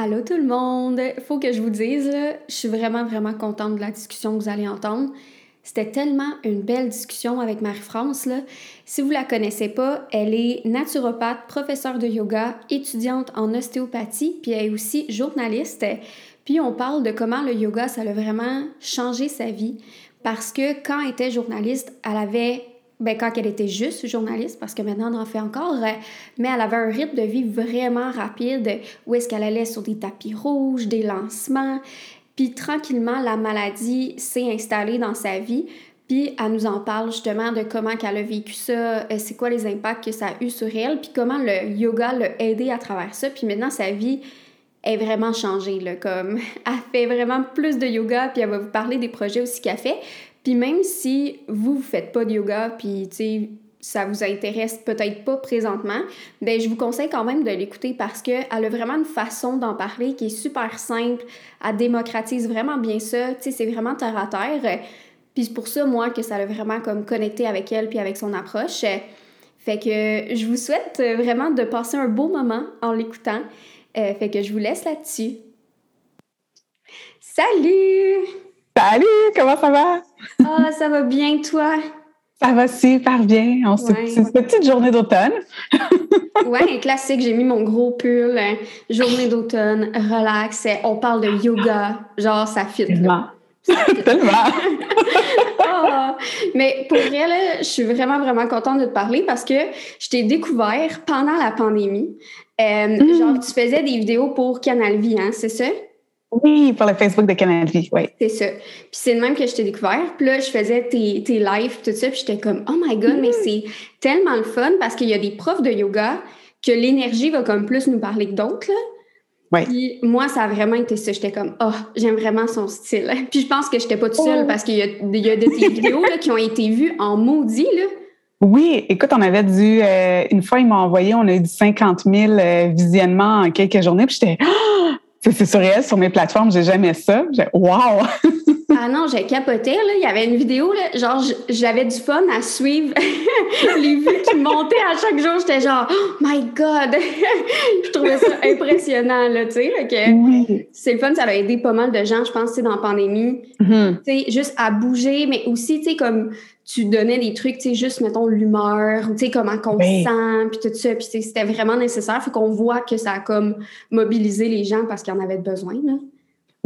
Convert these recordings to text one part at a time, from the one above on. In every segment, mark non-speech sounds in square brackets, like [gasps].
Allô tout le monde! Faut que je vous dise, je suis vraiment, vraiment contente de la discussion que vous allez entendre. C'était tellement une belle discussion avec Marie-France. Si vous la connaissez pas, elle est naturopathe, professeure de yoga, étudiante en ostéopathie, puis elle est aussi journaliste. Puis on parle de comment le yoga, ça a vraiment changé sa vie. Parce que quand elle était journaliste, elle avait ben, quand elle était juste journaliste, parce que maintenant on en fait encore, euh, mais elle avait un rythme de vie vraiment rapide où est-ce qu'elle allait sur des tapis rouges, des lancements, puis tranquillement la maladie s'est installée dans sa vie. Puis elle nous en parle justement de comment qu'elle a vécu ça, euh, c'est quoi les impacts que ça a eu sur elle, puis comment le yoga l'a aidé à travers ça. Puis maintenant sa vie est vraiment changée là, comme [laughs] elle fait vraiment plus de yoga, puis elle va vous parler des projets aussi qu'elle fait. Puis même si vous ne faites pas de yoga, puis tu sais, ça vous intéresse peut-être pas présentement, ben je vous conseille quand même de l'écouter parce qu'elle a vraiment une façon d'en parler qui est super simple, elle démocratise vraiment bien ça, tu sais, c'est vraiment terre à terre. Puis c'est pour ça, moi, que ça a vraiment comme connecté avec elle puis avec son approche. Fait que je vous souhaite vraiment de passer un beau moment en l'écoutant. Euh, fait que je vous laisse là-dessus. Salut! Salut, comment ça va? Ah, ça va bien, toi? Ça va super bien. On C'est une petite journée d'automne. [laughs] ouais, un classique. J'ai mis mon gros pull. Hein. Journée d'automne, relax. On parle de yoga. Genre, ça fit. Tellement. [laughs] Tellement. [laughs] Ah, mais pour vrai, je suis vraiment, vraiment contente de te parler parce que je t'ai découvert pendant la pandémie. Euh, mm. Genre, tu faisais des vidéos pour Canal Vie, hein, c'est ça? Oui, pour le Facebook de Canal Vie, oui. C'est ça. Puis c'est le même que je t'ai découvert. Puis là, je faisais tes, tes lives, tout ça, puis j'étais comme, oh my God, mais mm. c'est tellement le fun parce qu'il y a des profs de yoga que l'énergie va comme plus nous parler que d'autres. Ouais. Puis moi, ça a vraiment été ça. J'étais comme, oh, j'aime vraiment son style. [laughs] Puis je pense que j'étais pas toute seule oh. parce qu'il y a, il y a de tes [laughs] vidéos là, qui ont été vues en maudit, là. Oui, écoute, on avait dû, euh, une fois, il m'a envoyé, on a eu du 50 000 euh, visionnements en quelques journées, puis j'étais, oh! [gasps] c'est surréel sur mes plateformes, j'ai jamais ça. Wow! [laughs] ah non, j'ai capoté, là. Il y avait une vidéo, là, genre, j'avais du fun à suivre [laughs] les vues qui montaient à chaque jour. J'étais genre, oh my God! [laughs] je trouvais ça impressionnant, là, tu sais. oui. C'est le fun, ça a aidé pas mal de gens, je pense, dans la pandémie. Mm-hmm. Tu sais, juste à bouger, mais aussi, tu sais, comme tu donnais des trucs, tu sais, juste, mettons, l'humeur, tu sais, comment on se sent, puis tout ça. Puis c'était vraiment nécessaire. Faut qu'on voit que ça a comme mobilisé les gens parce qu'ils en avaient besoin, là.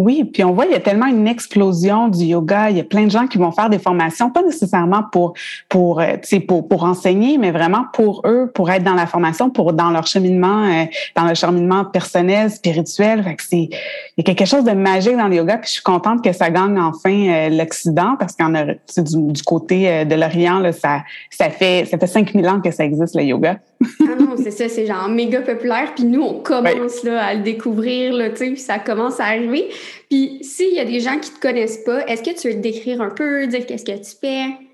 Oui, puis on voit il y a tellement une explosion du yoga. Il y a plein de gens qui vont faire des formations, pas nécessairement pour pour euh, pour pour enseigner, mais vraiment pour eux, pour être dans la formation, pour dans leur cheminement, euh, dans le cheminement personnel, spirituel. Fait que c'est il y a quelque chose de magique dans le yoga. Puis je suis contente que ça gagne enfin euh, l'Occident parce qu'en du, du côté de l'Orient là, ça ça fait ça fait 5000 ans que ça existe le yoga. Ah non, c'est ça, c'est genre méga populaire. Puis nous, on commence là, à le découvrir, là, tu sais, puis ça commence à arriver. Puis s'il y a des gens qui te connaissent pas, est-ce que tu veux te décrire un peu, dire qu'est-ce que tu fais?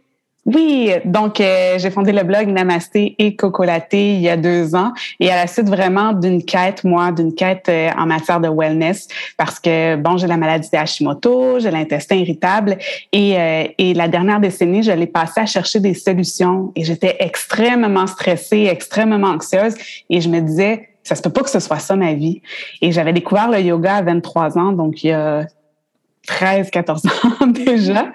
Oui, donc euh, j'ai fondé le blog Namasté et Cocolaté il y a deux ans et à la suite vraiment d'une quête, moi, d'une quête euh, en matière de wellness parce que, bon, j'ai la maladie de Hashimoto, j'ai l'intestin irritable et, euh, et la dernière décennie, je l'ai passé à chercher des solutions et j'étais extrêmement stressée, extrêmement anxieuse et je me disais, ça se peut pas que ce soit ça ma vie. Et j'avais découvert le yoga à 23 ans, donc il y a 13, 14 ans [laughs] déjà.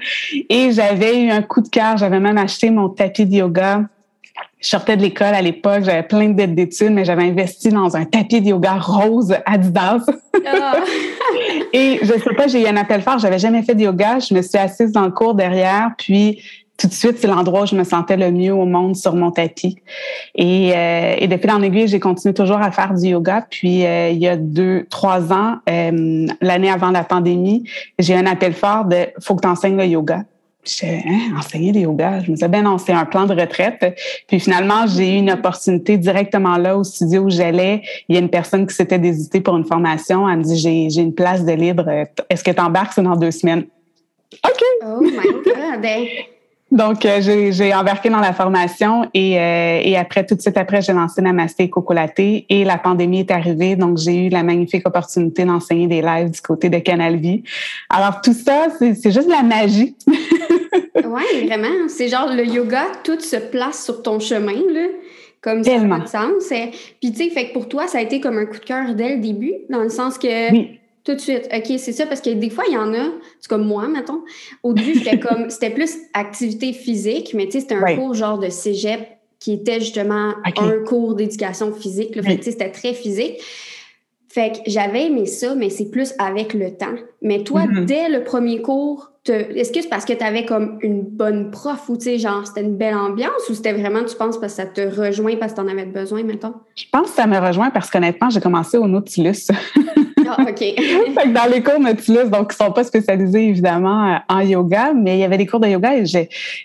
Et j'avais eu un coup de cœur. J'avais même acheté mon tapis de yoga. Je sortais de l'école à l'époque, j'avais plein de dettes d'études, mais j'avais investi dans un tapis de yoga rose Adidas. Ah. [laughs] et je sais pas, j'ai eu un appel fort, j'avais jamais fait de yoga. Je me suis assise dans le cours derrière, puis tout de suite, c'est l'endroit où je me sentais le mieux au monde sur mon tapis. Et, euh, et depuis l'an aiguille, j'ai continué toujours à faire du yoga. Puis euh, il y a deux, trois ans, euh, l'année avant la pandémie, j'ai un appel fort de faut que tu enseignes le yoga. J'ai hein, enseigner le yoga? Je me disais, ben non, c'est un plan de retraite. Puis finalement, j'ai eu une opportunité directement là au studio où j'allais. Il y a une personne qui s'était désistée pour une formation. Elle me dit, j'ai, j'ai une place de libre. Est-ce que tu embarques? C'est dans deux semaines? OK. Oh my God. Donc, euh, j'ai embarqué dans la formation et, euh, et, après, tout de suite après, j'ai lancé Namasté Cocolaté et la pandémie est arrivée. Donc, j'ai eu la magnifique opportunité d'enseigner des lives du côté de Canal Vie. Alors, tout ça, c'est juste de la magie. [laughs] oui, vraiment. C'est genre le yoga, tout se place sur ton chemin, là. Comme ça pas de sens. Puis, tu sais, fait que pour toi, ça a été comme un coup de cœur dès le début, dans le sens que. Tout de suite. OK, c'est ça, parce que des fois, il y en a, c'est comme moi, mettons. Au début, c'était [laughs] comme, c'était plus activité physique, mais tu sais, c'était un cours genre de cégep qui était justement un cours d'éducation physique. Fait que, c'était très physique. Fait que j'avais aimé ça, mais c'est plus avec le temps. Mais toi, mm-hmm. dès le premier cours, est-ce que c'est parce que tu avais comme une bonne prof ou tu sais, genre, c'était une belle ambiance ou c'était vraiment, tu penses, parce que ça te rejoint parce que tu en avais besoin, mettons? Je pense que ça me rejoint parce qu'honnêtement, j'ai commencé au Nautilus. [laughs] ah, OK. [laughs] dans les cours Nautilus, donc, ils sont pas spécialisés évidemment en yoga, mais il y avait des cours de yoga et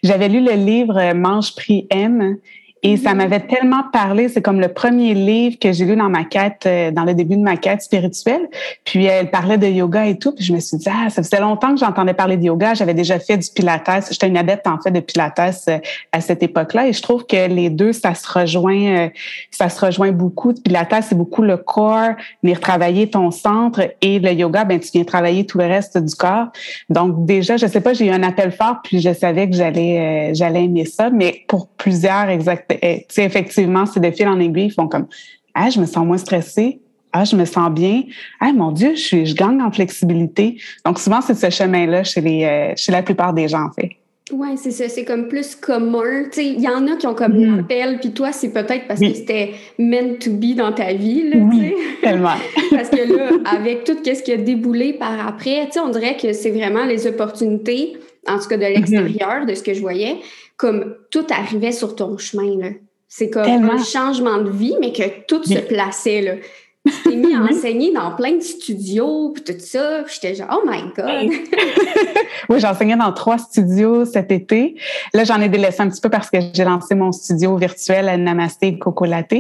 j'avais lu le livre Mange, Prix, M et ça mm-hmm. m'avait tellement parlé, c'est comme le premier livre que j'ai lu dans ma quête, euh, dans le début de ma quête spirituelle. Puis elle parlait de yoga et tout, puis je me suis dit ah, ça faisait longtemps que j'entendais parler de yoga. J'avais déjà fait du pilates. J'étais une adepte en fait de pilates euh, à cette époque-là, et je trouve que les deux ça se rejoint, euh, ça se rejoint beaucoup. Pilates c'est beaucoup le corps, venir travailler ton centre, et le yoga ben tu viens travailler tout le reste du corps. Donc déjà je sais pas, j'ai eu un appel fort, puis je savais que j'allais j'allais aimer ça, mais pour plusieurs exactement effectivement, c'est de fil en aiguille, ils font comme Ah, je me sens moins stressée. Ah, je me sens bien. Ah, mon Dieu, je, suis, je gagne en flexibilité. Donc, souvent, c'est ce chemin-là chez, les, euh, chez la plupart des gens, en fait. Oui, c'est ça. C'est comme plus commun. Il y en a qui ont comme mm. appel, puis toi, c'est peut-être parce que c'était meant to be dans ta vie. Là, oui, tellement. [laughs] parce que là, avec tout ce qui a déboulé par après, on dirait que c'est vraiment les opportunités, en tout cas de mm-hmm. l'extérieur, de ce que je voyais, comme tout arrivait sur ton chemin. Là. C'est comme un changement de vie, mais que tout se plaçait. Là. Tu t'es mis à enseigner dans plein de studios, puis tout ça. J'étais genre, oh my God! [laughs] oui, j'enseignais dans trois studios cet été. Là, j'en ai délaissé un petit peu parce que j'ai lancé mon studio virtuel à Namasté Coco Latte.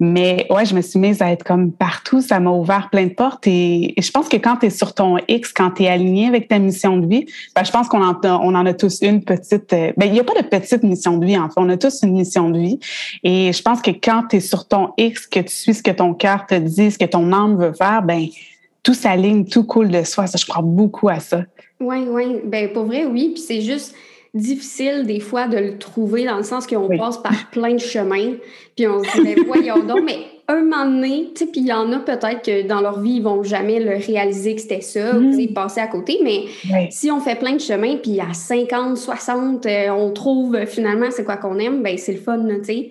Mais ouais, je me suis mise à être comme partout. Ça m'a ouvert plein de portes. Et, je pense que quand tu es sur ton X, quand tu es aligné avec ta mission de vie, ben, je pense qu'on en, on en a tous une petite. Euh, ben, il n'y a pas de petite mission de vie, en fait. On a tous une mission de vie. Et je pense que quand tu es sur ton X, que tu suis ce que ton cœur te dit, ce que ton âme veut faire, ben tout s'aligne, tout coule de soi. Ça, je crois beaucoup à ça. Oui, oui. Ben pour vrai, oui. Puis c'est juste difficile des fois de le trouver dans le sens qu'on passe par [laughs] plein de chemins. Puis on se dit, ben voyons donc, mais un moment donné, tu sais, puis il y en a peut-être que dans leur vie, ils vont jamais le réaliser que c'était ça, ou mm. passer à côté, mais si on fait plein de chemins, puis à 50, 60, euh, on trouve finalement c'est quoi qu'on aime, ben c'est le fun, tu sais.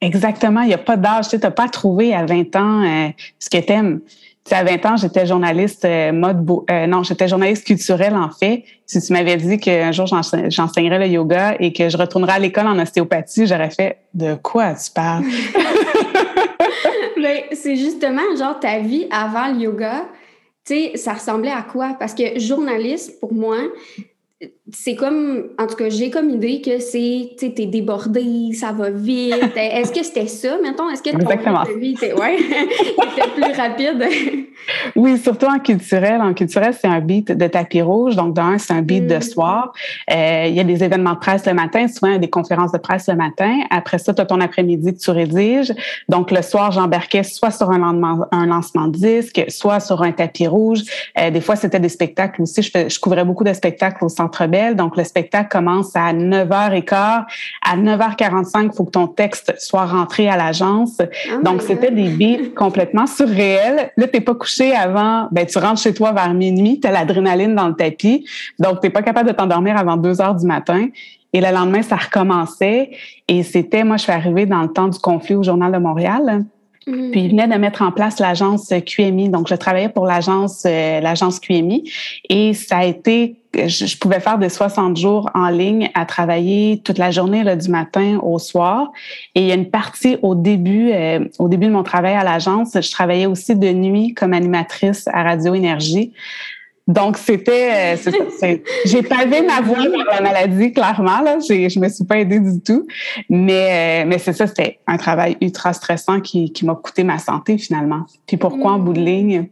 Exactement, il n'y a pas d'âge. Tu n'as pas trouvé à 20 ans euh, ce que tu aimes. Tu à 20 ans, j'étais journaliste euh, mode euh, non, j'étais journaliste culturelle en fait. Si tu m'avais dit qu'un jour j'enseignerais le yoga et que je retournerais à l'école en ostéopathie, j'aurais fait de quoi tu parles? Mais [laughs] [laughs] c'est justement genre ta vie avant le yoga. Tu sais, ça ressemblait à quoi? Parce que journaliste pour moi, c'est comme, en tout cas, j'ai comme idée que c'est, tu sais, t'es débordé, ça va vite. [laughs] Est-ce que c'était ça, mettons? Est-ce que ton vie était, ouais, [laughs] était plus rapide? [laughs] oui, surtout en culturel. En culturel, c'est un beat de tapis rouge. Donc, d'un, c'est un beat de mm. soir. Euh, il y a des événements de presse le matin, souvent des conférences de presse le matin. Après ça, tu as ton après-midi que tu rédiges. Donc, le soir, j'embarquais soit sur un, un lancement de disque, soit sur un tapis rouge. Euh, des fois, c'était des spectacles aussi. Je, je couvrais beaucoup de spectacles au Centre Donc, le spectacle commence à 9h15. À 9h45, il faut que ton texte soit rentré à l'agence. Oh donc, c'était des beats [laughs] complètement surréels. Là, t'es pas couché avant, ben, tu rentres chez toi vers minuit, tu as l'adrénaline dans le tapis. Donc, t'es pas capable de t'endormir avant 2 h du matin. Et le lendemain, ça recommençait. Et c'était, moi, je suis arrivée dans le temps du conflit au Journal de Montréal. Mm. Puis il venait de mettre en place l'agence QMI. Donc, je travaillais pour l'agence euh, l'agence QMI et ça a été je, pouvais faire des 60 jours en ligne à travailler toute la journée là, du matin au soir. Et il y a une partie au début, euh, au début de mon travail à l'agence, je travaillais aussi de nuit comme animatrice à Radio Énergie. Donc, c'était, euh, [laughs] j'ai pavé ma voie dans la maladie, clairement, là. Je me suis pas aidée du tout. Mais, euh, mais c'est ça, c'était un travail ultra stressant qui, qui m'a coûté ma santé, finalement. Puis pourquoi, en bout de ligne,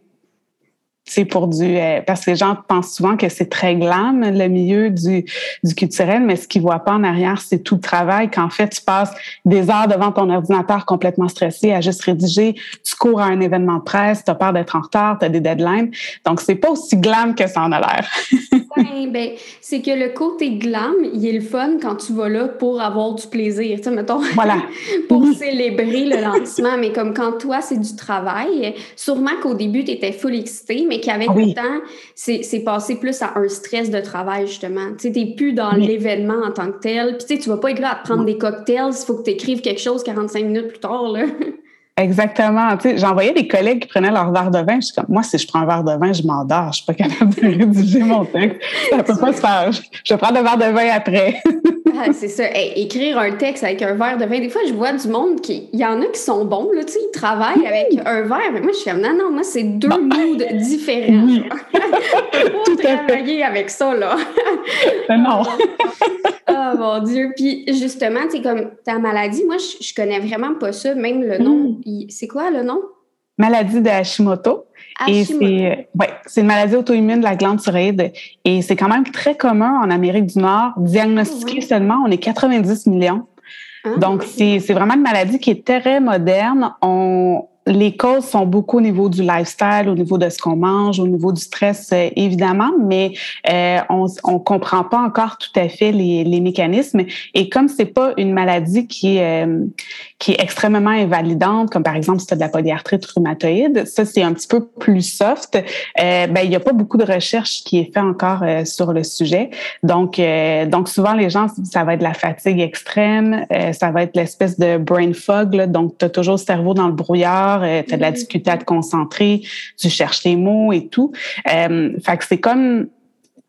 c'est pour du euh, parce que les gens pensent souvent que c'est très glam le milieu du, du culturel mais ce qu'ils voient pas en arrière c'est tout le travail qu'en fait tu passes des heures devant ton ordinateur complètement stressé à juste rédiger. Tu cours à un événement de presse tu as peur d'être en retard tu as des deadlines. Donc c'est pas aussi glam que ça en a l'air [laughs] ouais, ben, c'est que le côté glam, il est le fun quand tu vas là pour avoir du plaisir, tu sais, mettons, voilà. [laughs] pour célébrer le lancement, mais comme quand toi, c'est du travail, sûrement qu'au début, tu étais full excité, mais qu'avec le temps, c'est passé plus à un stress de travail, justement. Tu sais, t'es plus dans l'événement en tant que tel, puis tu sais, tu vas pas être là à te prendre des cocktails, il faut que tu écrives quelque chose 45 minutes plus tard, là. [laughs] Exactement. Tu sais, j'envoyais des collègues qui prenaient leur verre de vin. Je suis comme, moi, si je prends un verre de vin, je m'endors. Je suis pas capable de [laughs] rédiger mon texte. Ça peut pas se faire. Je, vais prendre le verre de vin après. [laughs] ah, c'est ça. écrire un texte avec un verre de vin. Des fois, je vois du monde qui, il y en a qui sont bons, là, tu sais, ils travaillent avec un verre. Mais moi, je suis comme, non, non, moi, c'est deux moods différents. Oui. [laughs] Tout travailler avec ça, là. non. oh [laughs] mon Dieu. Puis, justement, tu sais, comme ta maladie, moi, je, je connais vraiment pas ça, même le nom. Mm. C'est quoi le nom? Maladie de Hashimoto. Et c'est ouais, une maladie auto-immune de la glande thyroïde. Et c'est quand même très commun en Amérique du Nord. Diagnostiqué seulement, on est 90 millions. Ah, Donc, c'est vraiment une maladie qui est très moderne. On, les causes sont beaucoup au niveau du lifestyle, au niveau de ce qu'on mange, au niveau du stress, euh, évidemment, mais euh, on on comprend pas encore tout à fait les, mécanismes. Et comme c'est pas une maladie qui est euh, extrêmement invalidante, comme par exemple si tu de la polyarthrite rhumatoïde, ça c'est un petit peu plus soft. Ben il y a pas beaucoup de recherche qui est fait encore sur le sujet. Donc donc souvent les gens ça va être la fatigue extrême, ça va être l'espèce de brain fog, là, donc tu as toujours le cerveau dans le brouillard euh, tu as de la mm-hmm. difficulté à te concentrer, tu cherches les mots et tout. Euh, fait que c'est comme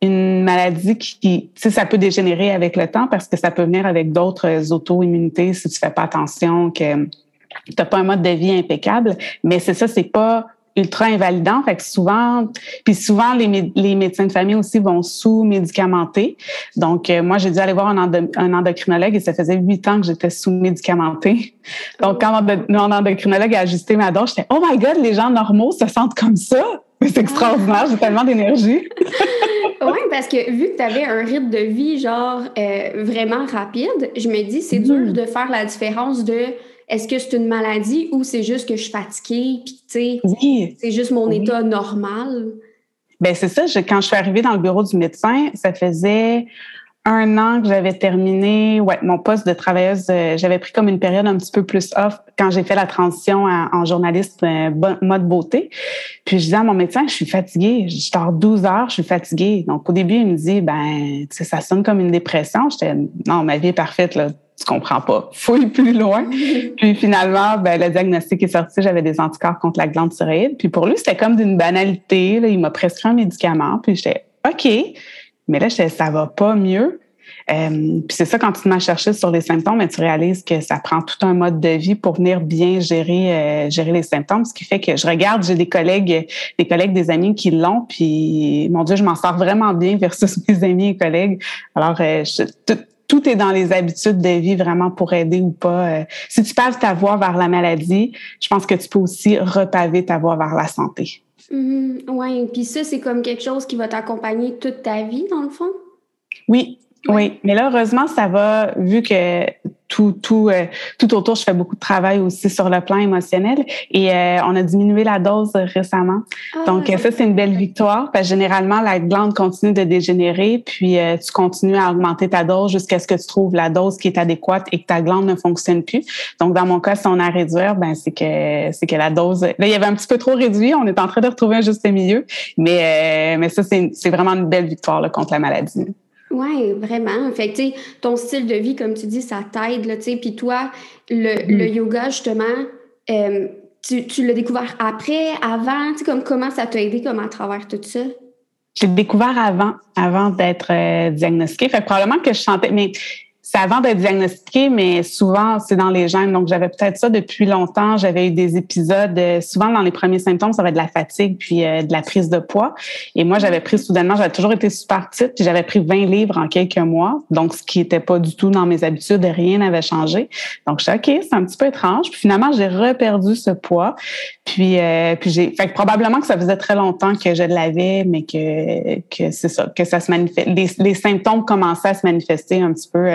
une maladie qui, tu sais, ça peut dégénérer avec le temps parce que ça peut venir avec d'autres auto-immunités si tu fais pas attention, que tu n'as pas un mode de vie impeccable. Mais c'est ça, c'est pas ultra invalidant. Fait que souvent, puis souvent, les, les, médecins de famille aussi vont sous-médicamenter. Donc, euh, moi, j'ai dû aller voir un, un, endocrinologue et ça faisait huit ans que j'étais sous-médicamentée. Donc, quand mon endocrinologue a ajusté ma dose, j'étais « Oh my God, les gens normaux se sentent comme ça! » C'est extraordinaire, j'ai tellement d'énergie. [laughs] oui, parce que vu que tu avais un rythme de vie, genre, euh, vraiment rapide, je me dis, c'est dur mm. de faire la différence de est-ce que c'est une maladie ou c'est juste que je suis fatiguée, puis tu sais, c'est juste mon état normal? Ben c'est ça. quand je suis arrivée dans le bureau du médecin, ça faisait un an que j'avais terminé ouais, mon poste de travailleuse. Euh, j'avais pris comme une période un petit peu plus off quand j'ai fait la transition en, journaliste euh, mode beauté. Puis je disais à mon médecin, je suis fatiguée. Je dors 12 heures, je suis fatiguée. Donc au début, il me dit, ben, ça sonne comme une dépression. J'étais, non, ma vie est parfaite, là tu comprends pas. Fouille plus loin. puis finalement, ben, le diagnostic est sorti, j'avais des anticorps contre la glande thyroïde. Puis pour lui, c'était comme d'une banalité. Là. Il m'a prescrit un médicament. Puis j'étais OK. Mais là, j'étais ça va pas mieux. Euh, puis c'est ça, quand tu te mets chercher sur les symptômes, mais tu réalises que ça prend tout un mode de vie pour venir bien gérer euh, gérer les symptômes. Ce qui fait que je regarde, j'ai des collègues, des collègues, des amis qui l'ont, puis mon Dieu, je m'en sors vraiment bien versus [laughs] mes amis et collègues. Alors, euh, je, tout est dans les habitudes de vie vraiment pour aider ou pas. Euh, si tu paves ta voie vers la maladie, je pense que tu peux aussi repaver ta voie vers la santé. Mm-hmm. oui, puis ça, c'est comme quelque chose qui va t'accompagner toute ta vie, dans le fond? Oui, oui, mais là, heureusement, ça va, vu que tout, tout, euh, tout autour, je fais beaucoup de travail aussi sur le plan émotionnel et euh, on a diminué la dose récemment. Ah, Donc, ça, c'est une belle victoire parce que généralement, la glande continue de dégénérer puis euh, tu continues à augmenter ta dose jusqu'à ce que tu trouves la dose qui est adéquate et que ta glande ne fonctionne plus. Donc, dans mon cas, si on a à réduire, ben, c'est que, c'est que la dose, là, il y avait un petit peu trop réduit. On est en train de retrouver un juste milieu. Mais, mais ça, c'est, c'est vraiment une belle victoire là, contre la maladie. Oui, vraiment. Fait que, ton style de vie, comme tu dis, ça t'aide, là, tu sais. Puis toi, le, le, mm. yoga, justement, euh, tu, tu l'as découvert après, avant, tu sais, comme comment ça t'a aidé, comme à travers tout ça? J'ai découvert avant, avant d'être euh, diagnostiquée. Fait que probablement que je sentais, mais c'est avant d'être diagnostiqué, mais souvent, c'est dans les gènes. Donc, j'avais peut-être ça depuis longtemps. J'avais eu des épisodes, euh, souvent dans les premiers symptômes, ça va être de la fatigue puis euh, de la prise de poids. Et moi, j'avais pris soudainement, j'avais toujours été super petite, puis j'avais pris 20 livres en quelques mois. Donc, ce qui n'était pas du tout dans mes habitudes, rien n'avait changé. Donc, je suis OK, c'est un petit peu étrange. Puis finalement, j'ai reperdu ce poids. Puis, euh, puis j'ai, fait que probablement que ça faisait très longtemps que je l'avais, mais que, que c'est ça, que ça se manifeste. Les, les, symptômes commençaient à se manifester un petit peu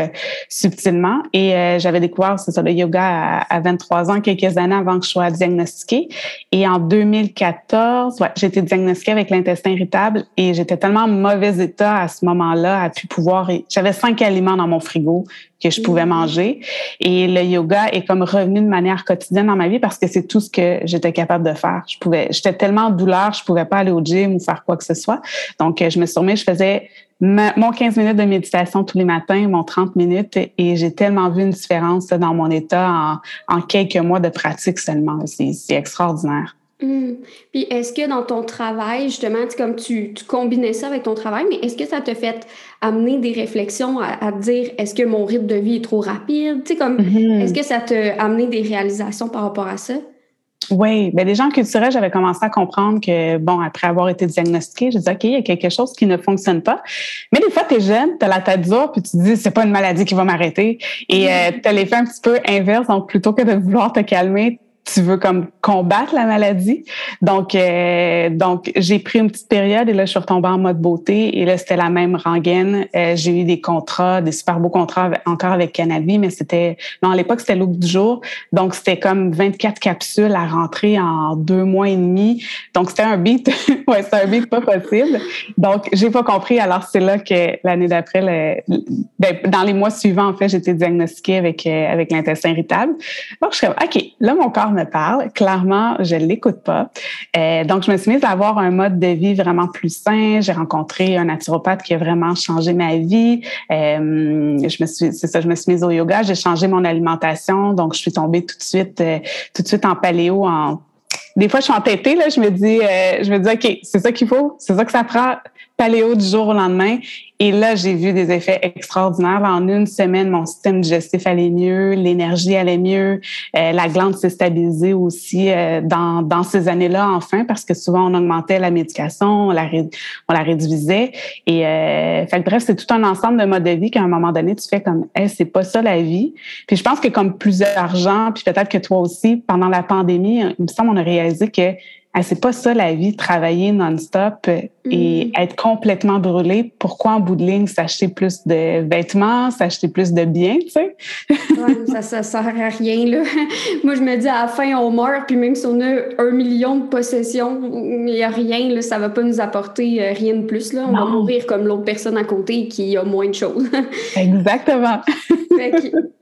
subtilement. Et euh, j'avais découvert c'est ça, le yoga à, 23 ans, quelques années avant que je sois diagnostiquée. Et en 2014, ouais, j'ai été diagnostiquée avec l'intestin irritable et j'étais tellement en mauvais état à ce moment-là à pu pouvoir. J'avais cinq aliments dans mon frigo que je pouvais mm. manger. Et le yoga est comme revenu de manière quotidienne dans ma vie parce que c'est tout ce que j'étais capable de faire. Je pouvais, j'étais tellement en douleur, je pouvais pas aller au gym ou faire quoi que ce soit. Donc, je me suis remis, je faisais mon 15 minutes de méditation tous les matins, mon 30 minutes, et j'ai tellement vu une différence dans mon état en, en quelques mois de pratique seulement. C'est extraordinaire. Hmm. Puis est-ce que dans ton travail, justement, comme tu, tu, combinais ça avec ton travail, mais est-ce que ça te fait amener des réflexions à, te dire est-ce que mon rythme de vie est trop rapide? Tu sais, comme, mm-hmm. est-ce que ça t'a amené des réalisations par rapport à ça? Oui, bien, les gens culturels, j'avais commencé à comprendre que, bon, après avoir été diagnostiquée, je disais, OK, il y a quelque chose qui ne fonctionne pas. Mais des fois, tu es jeune, tu as la tête dure, puis tu te dis, c'est pas une maladie qui va m'arrêter. Et euh, tu as l'effet un petit peu inverse. Donc, plutôt que de vouloir te calmer, tu veux comme combattre la maladie. Donc, euh, donc j'ai pris une petite période et là, je suis retombée en mode beauté et là, c'était la même rengaine. Euh, j'ai eu des contrats, des super beaux contrats encore avec Canavie, mais c'était, non, à l'époque, c'était look du jour. Donc, c'était comme 24 capsules à rentrer en deux mois et demi. Donc, c'était un beat, [laughs] ouais, c'était un beat pas possible. Donc, j'ai pas compris. Alors, c'est là que l'année d'après, ben, dans les mois suivants, en fait, j'étais diagnostiquée avec, euh, avec l'intestin irritable. Donc, je suis comme, OK, là, mon corps me parle. Clairement, je l'écoute pas. Euh, donc, je me suis mise à avoir un mode de vie vraiment plus sain. J'ai rencontré un naturopathe qui a vraiment changé ma vie. Euh, je me suis, c'est ça, je me suis mise au yoga. J'ai changé mon alimentation. Donc, je suis tombée tout de suite, euh, tout de suite en paléo, en des fois, je suis entêtée, là, je me dis, je me dis, OK, c'est ça qu'il faut, c'est ça que ça prend, paléo du jour au lendemain. Et là, j'ai vu des effets extraordinaires. En une semaine, mon système digestif allait mieux, l'énergie allait mieux, euh, la glande s'est stabilisée aussi euh, dans, dans ces années-là, enfin, parce que souvent, on augmentait la médication, on la, on la réduisait. Et euh, fait bref, c'est tout un ensemble de modes de vie qu'à un moment donné, tu fais comme, hey, c'est pas ça la vie. Puis je pense que comme plusieurs gens, puis peut-être que toi aussi, pendant la pandémie, il me semble, on a réalisé que c'est pas ça la vie, travailler non-stop et mm. être complètement brûlé. Pourquoi en bout de ligne s'acheter plus de vêtements, s'acheter plus de biens, tu sais? ouais, ça, ça sert à rien, là. [laughs] Moi, je me dis, à la fin, on meurt, puis même si on a un million de possessions, il n'y a rien, là, ça va pas nous apporter euh, rien de plus, là. On va mourir comme l'autre personne à côté qui a moins de choses. [laughs] [laughs] Exactement.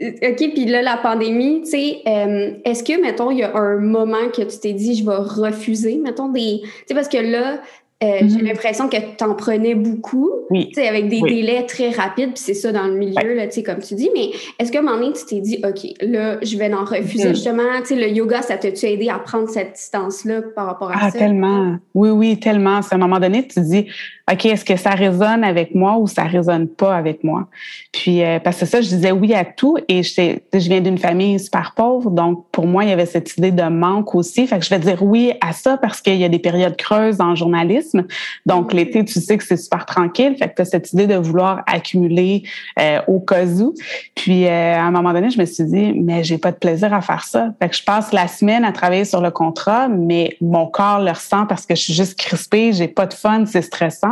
OK, puis là, la pandémie, tu sais, euh, est-ce que, mettons, il y a un moment que tu t'es dit, je vais refuser, mettons, des... Tu sais, parce que là, euh, j'ai mm-hmm. l'impression que tu en prenais beaucoup, oui. avec des délais très rapides, puis c'est ça dans le milieu, là, comme tu dis. Mais est-ce qu'à un moment donné, tu t'es dit, OK, là, je vais en refuser mm-hmm. justement? Le yoga, ça t'a-tu aidé à prendre cette distance-là par rapport à ah, ça? Ah, tellement. Oui, oui, tellement. À un moment donné, tu te dis, OK, est-ce que ça résonne avec moi ou ça résonne pas avec moi? Puis, euh, parce que ça, je disais oui à tout et je, je viens d'une famille super pauvre. Donc, pour moi, il y avait cette idée de manque aussi. Fait que je vais dire oui à ça parce qu'il y a des périodes creuses en journalisme. Donc, l'été, tu sais que c'est super tranquille. Fait que tu as cette idée de vouloir accumuler euh, au cas où. Puis, euh, à un moment donné, je me suis dit, mais j'ai pas de plaisir à faire ça. Fait que je passe la semaine à travailler sur le contrat, mais mon corps le ressent parce que je suis juste crispée, j'ai pas de fun, c'est stressant.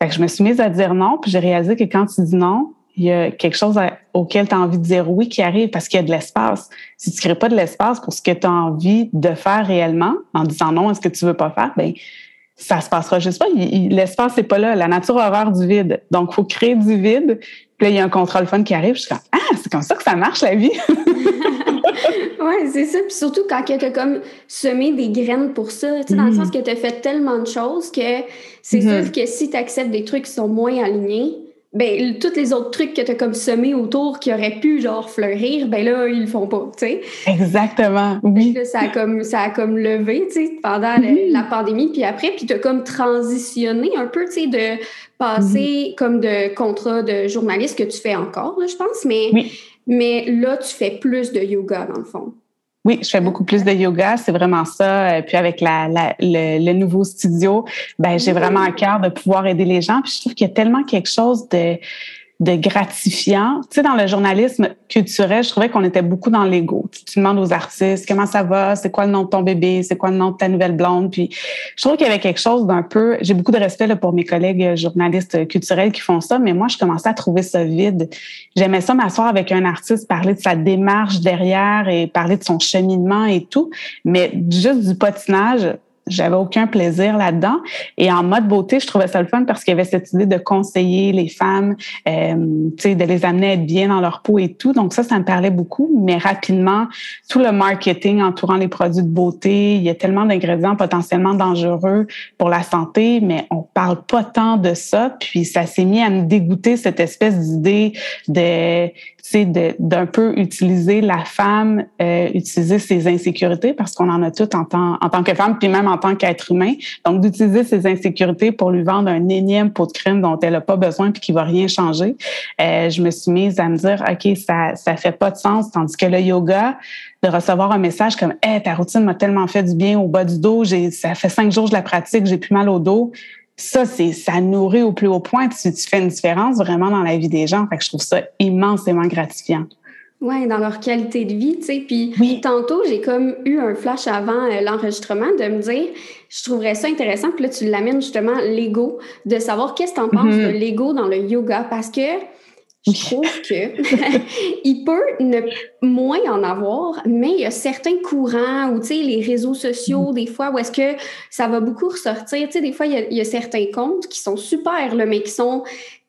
Je me suis mise à dire non, puis j'ai réalisé que quand tu dis non, il y a quelque chose auquel tu as envie de dire oui qui arrive parce qu'il y a de l'espace. Si tu ne crées pas de l'espace pour ce que tu as envie de faire réellement, en disant non à ce que tu veux pas faire, ben ça se passera juste pas. L'espace n'est pas là. La nature horreur du vide. Donc, il faut créer du vide. Puis là, il y a un contrôle fun qui arrive. Je suis comme, ah, c'est comme ça que ça marche, la vie. [laughs] [laughs] oui, c'est ça. Puis surtout quand tu as comme semé des graines pour ça, tu sais, dans le sens mm. que tu as fait tellement de choses que c'est mm-hmm. sûr que si tu acceptes des trucs qui sont moins alignés, ben tous les autres trucs que tu as comme semé autour qui auraient pu genre fleurir, ben là ils le font pas, tu sais. Exactement. Oui. ça a comme ça a comme levé, tu sais, pendant mm-hmm. la, pandémie puis après puis tu as comme transitionné un peu, tu sais de passer mm-hmm. comme de contrat de journaliste que tu fais encore, je pense, mais mais là tu fais plus de yoga dans le fond. Oui, je fais beaucoup plus de yoga, c'est vraiment ça. Euh, puis avec la, le, nouveau studio, ben j'ai vraiment à cœur de pouvoir aider les gens. Puis je trouve qu'il y a tellement quelque chose de de gratifiant. Tu sais, dans le journalisme culturel, je trouvais qu'on était beaucoup dans l'ego. Tu, demandes aux artistes comment ça va, c'est quoi le nom de ton bébé, c'est quoi le nom de ta nouvelle blonde? Puis je trouve qu'il y avait quelque chose d'un peu. J'ai beaucoup de respect là, pour mes collègues journalistes culturels qui font ça, mais moi, je commençais à trouver ça vide. J'aimais ça m'asseoir avec un artiste, parler de sa démarche derrière et parler de son cheminement et tout, mais juste du patinage j'avais aucun plaisir là-dedans. Et en mode beauté, je trouvais ça le fun parce qu'il y avait cette idée de conseiller les femmes, euh, de les amener à être bien dans leur peau et tout. Donc ça, ça me parlait beaucoup. Mais rapidement, tout le marketing entourant les produits de beauté, il y a tellement d'ingrédients potentiellement dangereux pour la santé, mais on parle pas tant de ça. Puis ça s'est mis à me dégoûter cette espèce d'idée de d'un peu utiliser la femme, euh, utiliser ses insécurités, parce qu'on en a toutes en tant, en tant que femme, puis même en tant qu'être humain. Donc, d'utiliser ses insécurités pour lui vendre un énième pot de crème dont elle n'a pas besoin puis qui va rien changer. Euh, je me suis mise à me dire, OK, ça ça fait pas de sens. Tandis que le yoga, de recevoir un message comme Hey, ta routine m'a tellement fait du bien au bas du dos, j'ai ça fait cinq jours que je la pratique, j'ai plus mal au dos ça, c'est ça nourrit au plus haut point. Tu, tu fais une différence vraiment dans la vie des gens. Fait que je trouve ça immensément gratifiant. Oui, dans leur qualité de vie, tu sais. Puis tantôt, j'ai comme eu un flash avant euh, l'enregistrement de me dire, je trouverais ça intéressant. Puis là, tu l'amènes justement l'ego, de savoir qu'est-ce que tu en penses mm-hmm. de l'ego dans le yoga. Parce que je trouve que [laughs] il peut ne moins en avoir, mais il y a certains courants ou tu sais les réseaux sociaux mm. des fois où est-ce que ça va beaucoup ressortir. Tu sais des fois il y, a, il y, a, certains comptes qui sont super là, mais qui sont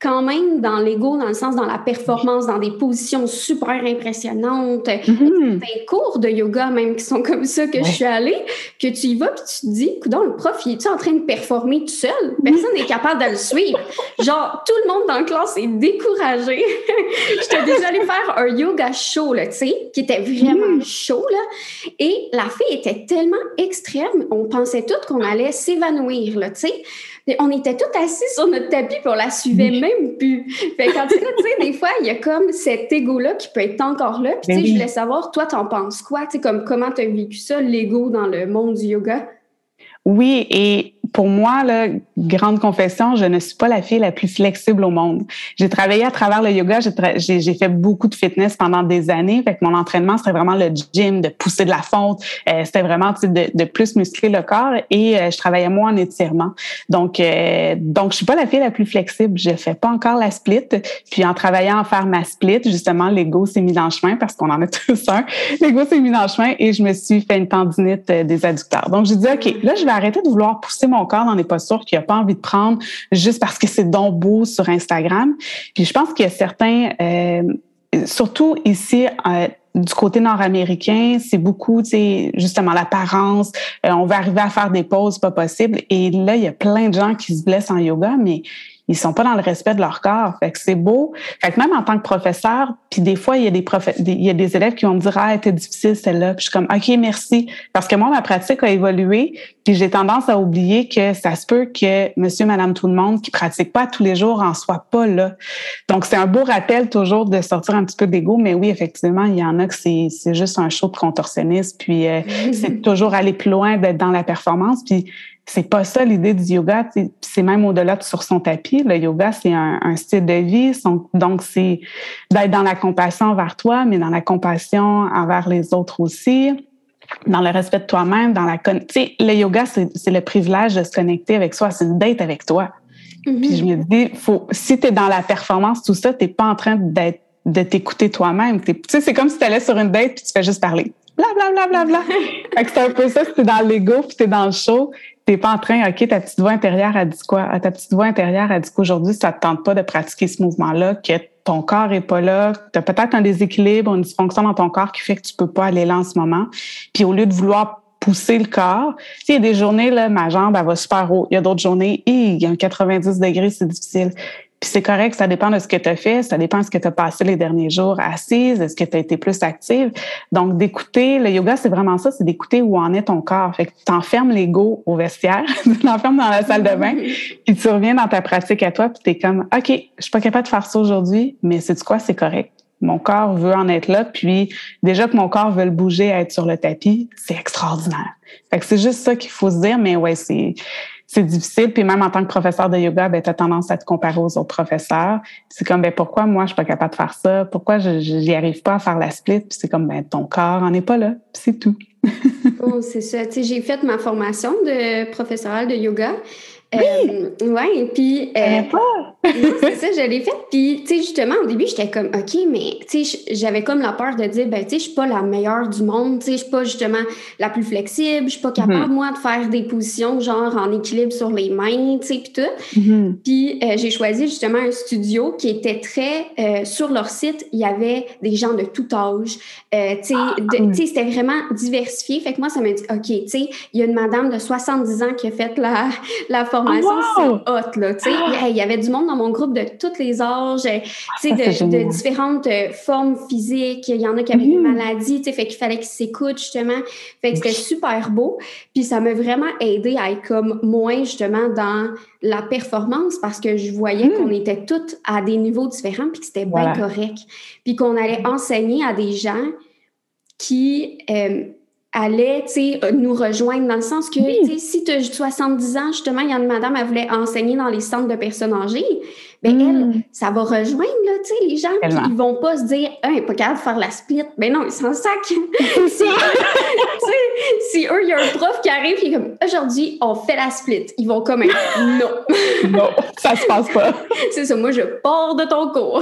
quand même dans l'ego, dans le sens dans la performance, dans des positions super impressionnantes. Des cours de yoga même qui sont comme ça que je suis allée, que tu y vas puis tu te dis, dans le prof, il est en train de performer tout seul? Personne n'est capable de le suivre. Genre, tout le monde dans la classe est découragé. [laughs] J'étais déjà allée faire un yoga show, tu sais, qui était vraiment mm. chaud, là. Et la fille était tellement extrême, on pensait toutes qu'on allait s'évanouir, tu sais on était tous assis sur notre tapis pour la suivait même plus. Fait quand tu sais, des fois, il y a comme cet ego-là qui peut être encore là. Puis, tu sais, ben je voulais savoir, toi, t'en penses quoi? Tu sais, comme comment t'as vécu ça, l'ego dans le monde du yoga? Oui, et pour moi, là, grande confession, je ne suis pas la fille la plus flexible au monde. J'ai travaillé à travers le yoga, j'ai fait beaucoup de fitness pendant des années. Fait que mon entraînement, c'était vraiment le gym, de pousser de la fonte. Euh, c'était vraiment de, de, plus muscler le corps et euh, je travaillais moins en étirement. Donc, euh, donc, je suis pas la fille la plus flexible. Je fais pas encore la split. Puis en travaillant à faire ma split, justement, l'ego s'est mis dans le chemin parce qu'on en a tous un. L'ego s'est mis dans le chemin et je me suis fait une tendinite des adducteurs. Donc, j'ai dit, OK, là, je vais arrêter de vouloir pousser mon corps dans des postures qu'il n'a pas envie de prendre juste parce que c'est donc beau sur Instagram. Puis je pense qu'il y a certains, euh, surtout ici, euh, du côté nord-américain, c'est beaucoup, tu sais, justement l'apparence. Euh, on va arriver à faire des pauses pas possible. Et là, il y a plein de gens qui se blessent en yoga, mais ils sont pas dans le respect de leur corps. Fait que c'est beau. Fait que même en tant que professeur, puis des fois, il y a des il y a des élèves qui vont me dire, ah, était difficile celle-là. Puis je suis comme, OK, merci. Parce que moi, ma pratique a évolué. Puis j'ai tendance à oublier que ça se peut que monsieur, madame, tout le monde qui pratique pas tous les jours en soit pas là. Donc, c'est un beau rappel toujours de sortir un petit peu d'ego. Mais oui, effectivement, il y en a que c'est, c'est juste un show de contorsionniste. Puis euh, [laughs] c'est toujours aller plus loin d'être dans la performance. Puis c'est pas ça l'idée du yoga. C'est même au-delà de sur son tapis. Le yoga, c'est un, style de vie. donc, c'est d'être dans la compassion envers toi, mais dans la compassion envers les autres aussi dans le respect de toi-même, dans la tu le yoga, c'est le privilège de se connecter avec soi, c'est une date avec toi. Mm-hmm. Puis je me dis, faut, si tu es dans la performance, tout ça, t'es pas en train d'être de t'écouter toi-même. Tu sais, c'est comme si tu allais sur une date puis tu fais juste parler. Bla, bla, bla, bla, bla. c'est un peu ça, si t'es dans l'ego puis t'es dans le show, t'es pas en train, OK, ta petite voix intérieure a dit quoi? Ah, ta petite voix intérieure a dit qu'aujourd'hui, ça te tente pas de pratiquer ce mouvement-là, que ton corps est pas là, tu as peut-être un déséquilibre, une dysfonction dans ton corps qui fait que tu peux pas aller là en ce moment. Puis au lieu de vouloir pousser le corps, il y a des journées, là, ma jambe, elle va super haut. Il y a d'autres journées, il y a un 90 degrés, c'est difficile. Puis c'est correct, ça dépend de ce que tu as fait, ça dépend de ce que tu as passé les derniers jours assise, est-ce que tu as été plus active. Donc, d'écouter, le yoga, c'est vraiment ça, c'est d'écouter où en est ton corps. Fait que tu enfermes l'ego au vestiaire, [laughs] tu l'enfermes dans la salle de bain, [laughs] puis tu reviens dans ta pratique à toi, puis tu es comme, OK, je suis pas capable de faire ça aujourd'hui, mais c'est quoi, c'est correct. Mon corps veut en être là, puis déjà que mon corps veut le bouger, être sur le tapis, c'est extraordinaire. Fait que c'est juste ça qu'il faut se dire, mais ouais, c'est c'est difficile. Puis même en tant que professeur de yoga, ben, tu as tendance à te comparer aux autres professeurs. C'est comme, ben, pourquoi moi, je suis pas capable de faire ça? Pourquoi je n'y arrive pas à faire la split? Puis c'est comme, ben, ton corps en est pas là. c'est tout. [laughs] oh, c'est ça. J'ai fait ma formation de professeurale de yoga. Oui. Euh, ouais, puis. Euh, c'est ça, je l'ai fait. Puis, tu sais, justement, au début, j'étais comme, OK, mais, tu sais, j'avais comme la peur de dire, ben, tu sais, je suis pas la meilleure du monde, tu sais, je suis pas justement la plus flexible, je suis pas capable, mhm. moi, de faire des positions, genre, en équilibre sur les mains, tu sais, puis tout. Mhm. Puis, euh, j'ai choisi justement un studio qui était très. Euh, sur leur site, il y avait des gens de tout âge. Ah, tu sais, c'était vraiment diversifié. Fait que moi, ça m'a dit, OK, tu sais, il y a une madame de 70 ans qui a fait la, la formation c'est hot, là, tu sais. Ah! Il y avait du monde dans mon groupe de tous les âges, euh, tu sais, de, différentes euh, formes physiques. Il y en a qui avaient des mm. maladies, tu sais, fait qu'il fallait qu'ils s'écoutent, justement. Fait que c'était super beau. Puis ça m'a vraiment aidé à être comme moins, justement, dans la performance parce que je voyais mm. qu'on était toutes à des niveaux différents puis que c'était bien correct. Puis qu'on allait enseigner à des gens qui... Euh, allait euh, nous rejoindre dans le sens que si tu as 70 ans, justement, il y a une madame, elle voulait enseigner dans les centres de personnes âgées, ben elle, hmm. ça va rejoindre là, tu sais, les gens, qui ils vont pas se dire, ah, il pas capable de faire la split. Ben non, ils s'en sac. [laughs] [laughs] si, si eux, il y a un prof qui arrive, qui est comme, aujourd'hui, on fait la split. Ils vont comme, [laughs] non. non, ça se passe pas. c'est ça, moi, je pars de ton cours.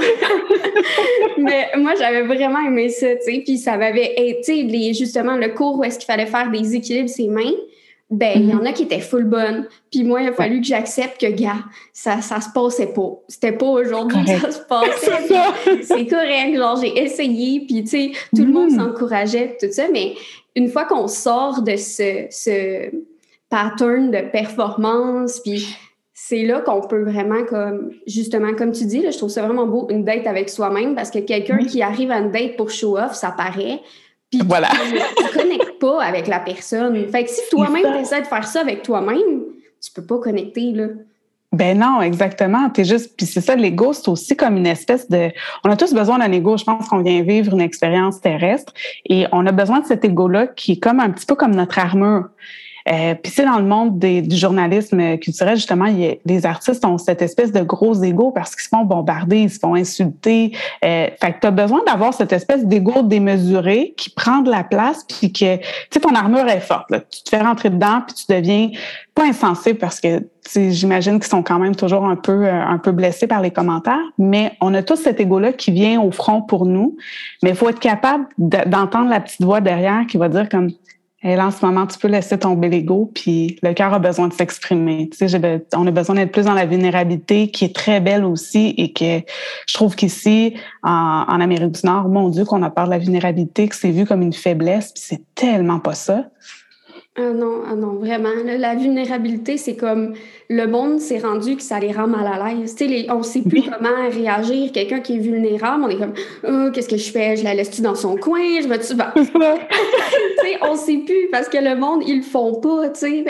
Mais moi, j'avais vraiment aimé ça, tu sais, puis ça m'avait, tu sais, justement, le cours où est-ce qu'il fallait faire des équilibres ses mains, ben, il y en mhm. a qui étaient full bonnes. Puis moi, il a fallu que j'accepte que, gars, ça, ça se passait pas. C'était pas aujourd'hui que ça se passait. [laughs] C'est correct. Genre, j'ai essayé, puis tu sais, tout le monde mhm. s'encourageait, tout ça. Mais une fois qu'on sort de ce, ce pattern de performance, puis c'est là qu'on peut vraiment, comme, justement, comme tu dis, là, je trouve ça vraiment beau, une date avec soi-même, parce que quelqu'un qui arrive à une date pour show off, ça paraît. Puis voilà. tu ne connectes pas avec la personne. Fait que si toi-même tu essaies de faire ça avec toi-même, tu peux pas connecter, là. Ben non, exactement. T'es juste, puis c'est ça, l'ego, c'est aussi comme une espèce de. On a tous besoin d'un ego. Je pense qu'on vient vivre une expérience terrestre et on a besoin de cet ego-là qui est comme un petit peu comme notre armure. Euh, puis c'est dans le monde des, du journalisme culturel, justement, il y a, les artistes ont cette espèce de gros ego parce qu'ils se font bombarder, ils se font insulter. Euh, fait que tu as besoin d'avoir cette espèce d'ego démesuré qui prend de la place, puis que, tu sais, ton armure est forte. Là. Tu te fais rentrer dedans, puis tu deviens pas insensé parce que j'imagine qu'ils sont quand même toujours un peu euh, un peu blessés par les commentaires, mais on a tous cet ego-là qui vient au front pour nous. Mais il faut être capable d'entendre la petite voix derrière qui va dire comme et là, en ce moment, tu peux laisser tomber l'ego, puis le cœur a besoin de s'exprimer. Tu sais, on a besoin d'être plus dans la vulnérabilité, qui est très belle aussi, et que je trouve qu'ici, en, Amérique du Nord, mon Dieu, qu'on a peur de la vulnérabilité, que c'est vu comme une faiblesse, puis c'est tellement pas ça. Ah non, ah non, vraiment. la vulnérabilité, c'est comme le monde s'est rendu que ça les rend mal à l'aise. Les, on ne sait plus comment réagir. Quelqu'un qui est vulnérable, on est comme oh, qu'est-ce que je fais? Je la laisse-tu dans son coin? Je vais-tu. [laughs] on ne sait plus parce que le monde, ils le font pas. Fait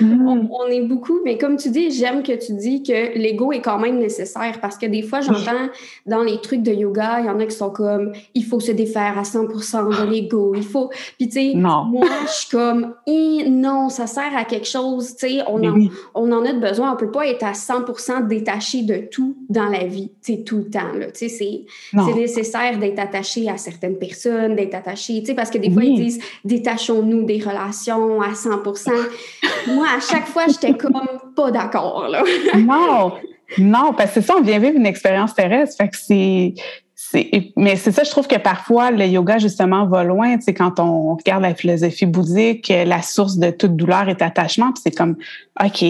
mm. on, on, est beaucoup. Mais comme tu dis, j'aime que tu dis que l'ego est quand même nécessaire parce que des fois, j'entends dans les trucs de yoga, il y en a qui sont comme il faut se défaire à 100% de [gasps] l'ego. Il faut. Puis, tu sais, moi, je suis comme [laughs] non, ça sert à quelque chose. Tu sais, on, en, on en a besoin. On peut pas être à 100% détaché de tout dans la vie, tu sais, tout le temps. Tu sais, c'est, c'est nécessaire d'être attaché à certaines personnes, d'être attaché, tu sais, parce que des fois, ils disent détachons-nous des relations à 100% Moi, à chaque fois, j'étais comme pas d'accord. Là. non, non, parce que ça, on vient vivre une expérience terrestre. Fait que c'est mais c'est ça, je trouve que parfois le yoga justement va loin. Tu sais, quand on regarde la philosophie bouddhique, la source de toute douleur est attachement. Puis c'est comme, ok,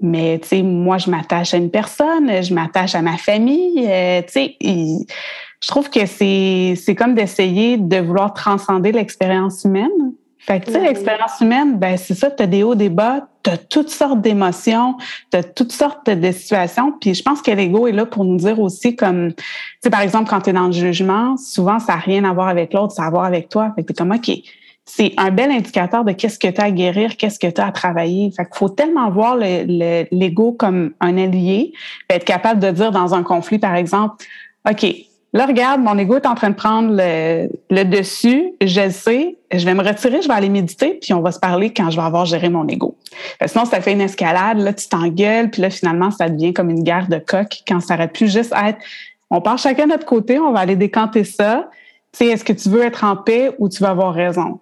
mais tu sais, moi je m'attache à une personne, je m'attache à ma famille. Euh, tu sais, je trouve que c'est comme d'essayer de vouloir transcender l'expérience humaine. Fait que, tu sais, l'expérience humaine, ben, c'est ça, tu as des hauts, des bas, tu as toutes sortes d'émotions, tu as toutes sortes de situations. Puis je pense que l'ego est là pour nous dire aussi comme, tu sais, par exemple, quand tu es dans le jugement, souvent, ça n'a rien à voir avec l'autre, ça a à voir avec toi. Fait que t'es comme, OK, c'est un bel indicateur de qu'est-ce que tu as à guérir, qu'est-ce que tu as à travailler. Fait qu'il faut tellement voir l'ego comme un allié, être capable de dire dans un conflit, par exemple, OK, là, regarde, mon ego est en train de prendre le, dessus, je le sais, je vais me retirer, je vais aller méditer, puis on va se parler quand je vais avoir géré mon ego. sinon, ça fait une escalade, là, tu t'engueules, puis là, finalement, ça devient comme une guerre de coq quand ça aurait pu juste être on part chacun de notre côté, on va aller décanter ça. Tu sais, est-ce que tu veux être en paix ou tu vas avoir raison?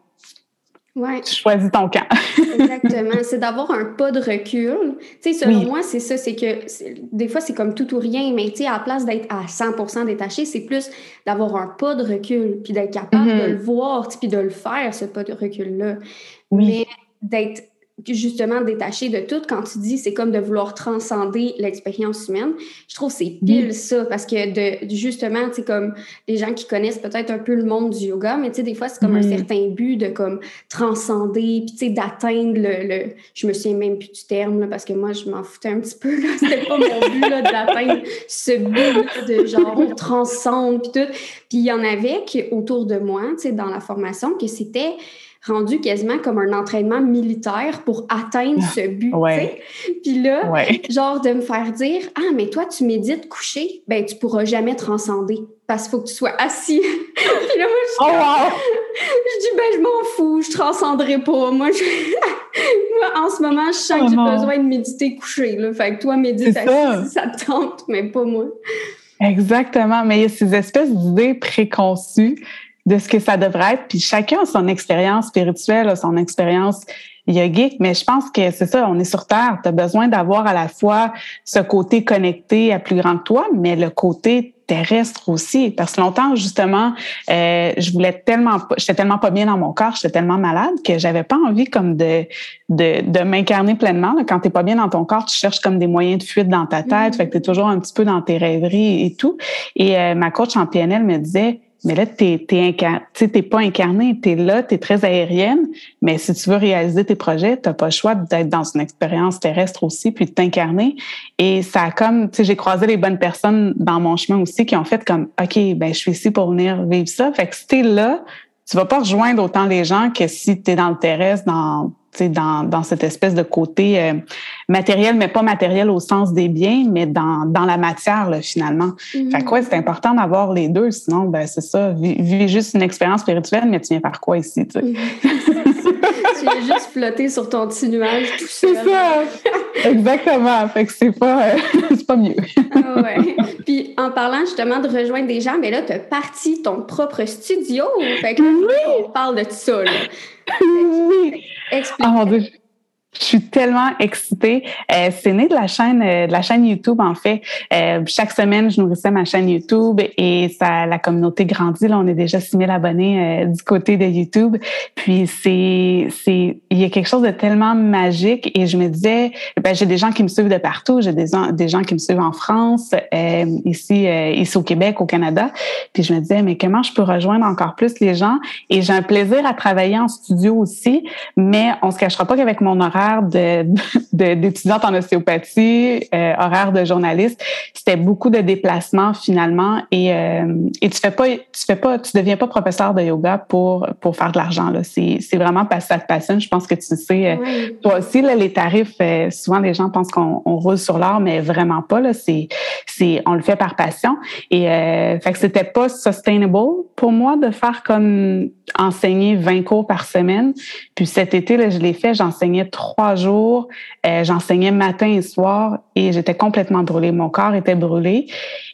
Ouais. Tu choisis ton camp. [laughs] Exactement. C'est d'avoir un pas de recul. Tu sais, selon moi, c'est ça. C'est que des fois, c'est comme tout ou rien, mais tu sais, à la place d'être à 100 détaché, c'est plus d'avoir un pas de recul, puis d'être capable de mm-hmm. le voir, puis de le faire, ce pas de recul-là. Oui. Mais d'être justement détaché de tout quand tu dis c'est comme de vouloir transcender l'expérience humaine. Je trouve c'est pile ça parce que de justement tu sais comme les gens qui connaissent peut-être un peu le monde du yoga mais tu sais des fois c'est comme un certain but de comme transcender puis tu sais d'atteindre le, le, je me souviens même plus du terme là, parce que moi je m'en foutais un petit peu là. [laughs] C'était pas mon but là d'atteindre ce but de genre [laughs] on transcende puis tout. Puis il y en avait qui autour de moi tu sais dans la formation que c'était rendu quasiment comme un entraînement militaire pour atteindre ce [laughs] but. Ouais. Puis là, genre de me faire dire Ah, mais toi, tu médites couché, ben tu pourras jamais transcender parce qu'il faut que tu sois assis. [laughs] Puis là, moi, je, oh, wow. [laughs] je dis Ben, je m'en fous, je transcenderai pas. Moi, moi, en ce moment, je sens que j'ai oh, besoin de méditer couché. Là. Fait que toi, médite assis, ça. ça te tente, mais pas moi. Exactement. Mais il y a ces espèces d'idées préconçues de ce que ça devrait être. Puis chacun a son expérience spirituelle, son expérience yogique, mais je pense que c'est ça, on est sur Terre. Tu as besoin d'avoir à la fois ce côté connecté à plus grand que toi, mais le côté terrestre aussi. Parce que longtemps, justement, euh, je voulais tellement, j'étais tellement pas bien dans mon corps, j'étais tellement malade que j'avais pas envie comme de de, de m'incarner pleinement. Quand t'es pas bien dans ton corps, tu cherches comme des moyens de fuite dans ta tête, mm. fait que t'es toujours un petit peu dans tes rêveries et tout. Et euh, ma coach en PNL me disait, mais là, tu n'es pas incarné, tu es là, tu très aérienne, mais si tu veux réaliser tes projets, tu pas le choix d'être dans une expérience terrestre aussi, puis de t'incarner. Et ça a comme, tu sais, j'ai croisé les bonnes personnes dans mon chemin aussi qui ont fait comme, OK, ben je suis ici pour venir vivre ça. Fait que si tu là, tu vas pas rejoindre autant les gens que si tu es dans le terrestre, dans dans, dans cette espèce de côté euh, matériel, mais pas matériel au sens des biens, mais dans, dans la matière, là, finalement. Mm-hmm. Fait quoi, c'est important d'avoir les deux, sinon, ben, c'est ça, vis, juste une expérience spirituelle, mais tu viens faire quoi ici, tu sais? Mm-hmm. [laughs] tu viens juste flotter sur ton petit nuage tout seul. C'est ça! Exactement! Fait que c'est pas, euh, [laughs] c'est pas mieux. ah ouais. Puis en parlant justement de rejoindre des gens, mais là, tu as parti ton propre studio. Fait que oui. on parle de ça, là. Oui! Explique. Oh mon Dieu. Je suis tellement excitée. Euh, c'est né de la chaîne euh, de la chaîne YouTube en fait. Euh, chaque semaine, je nourrissais ma chaîne YouTube et ça la communauté grandit. Là, on est déjà 6000 abonnés euh, du côté de YouTube. Puis c'est c'est il y a quelque chose de tellement magique et je me disais ben, j'ai des gens qui me suivent de partout, j'ai des des gens qui me suivent en France, euh, ici ici au Québec, au Canada. Puis je me disais mais comment je peux rejoindre encore plus les gens? Et j'ai un plaisir à travailler en studio aussi, mais on se cachera pas qu'avec mon horaire d'étudiante de, [laughs] en ostéopathie, euh, horaire de journaliste, c'était beaucoup de déplacements finalement. Et, euh, et tu fais pas tu fais pas tu deviens pas professeur de yoga pour pour faire de l'argent là, c'est c'est vraiment parce que ça te passionne, je pense que tu sais euh, toi aussi là les tarifs souvent les gens pensent qu'on roule sur l'or mais vraiment pas là, c'est c'est on le fait par passion. Et fait que c'était pas sustainable pour moi de faire comme enseigner 20 cours par semaine. Puis cet été là, je l'ai fait, j'enseignais trois jours. Euh, j'enseignais matin et soir et j'étais complètement brûlée. Mon corps était brûlé.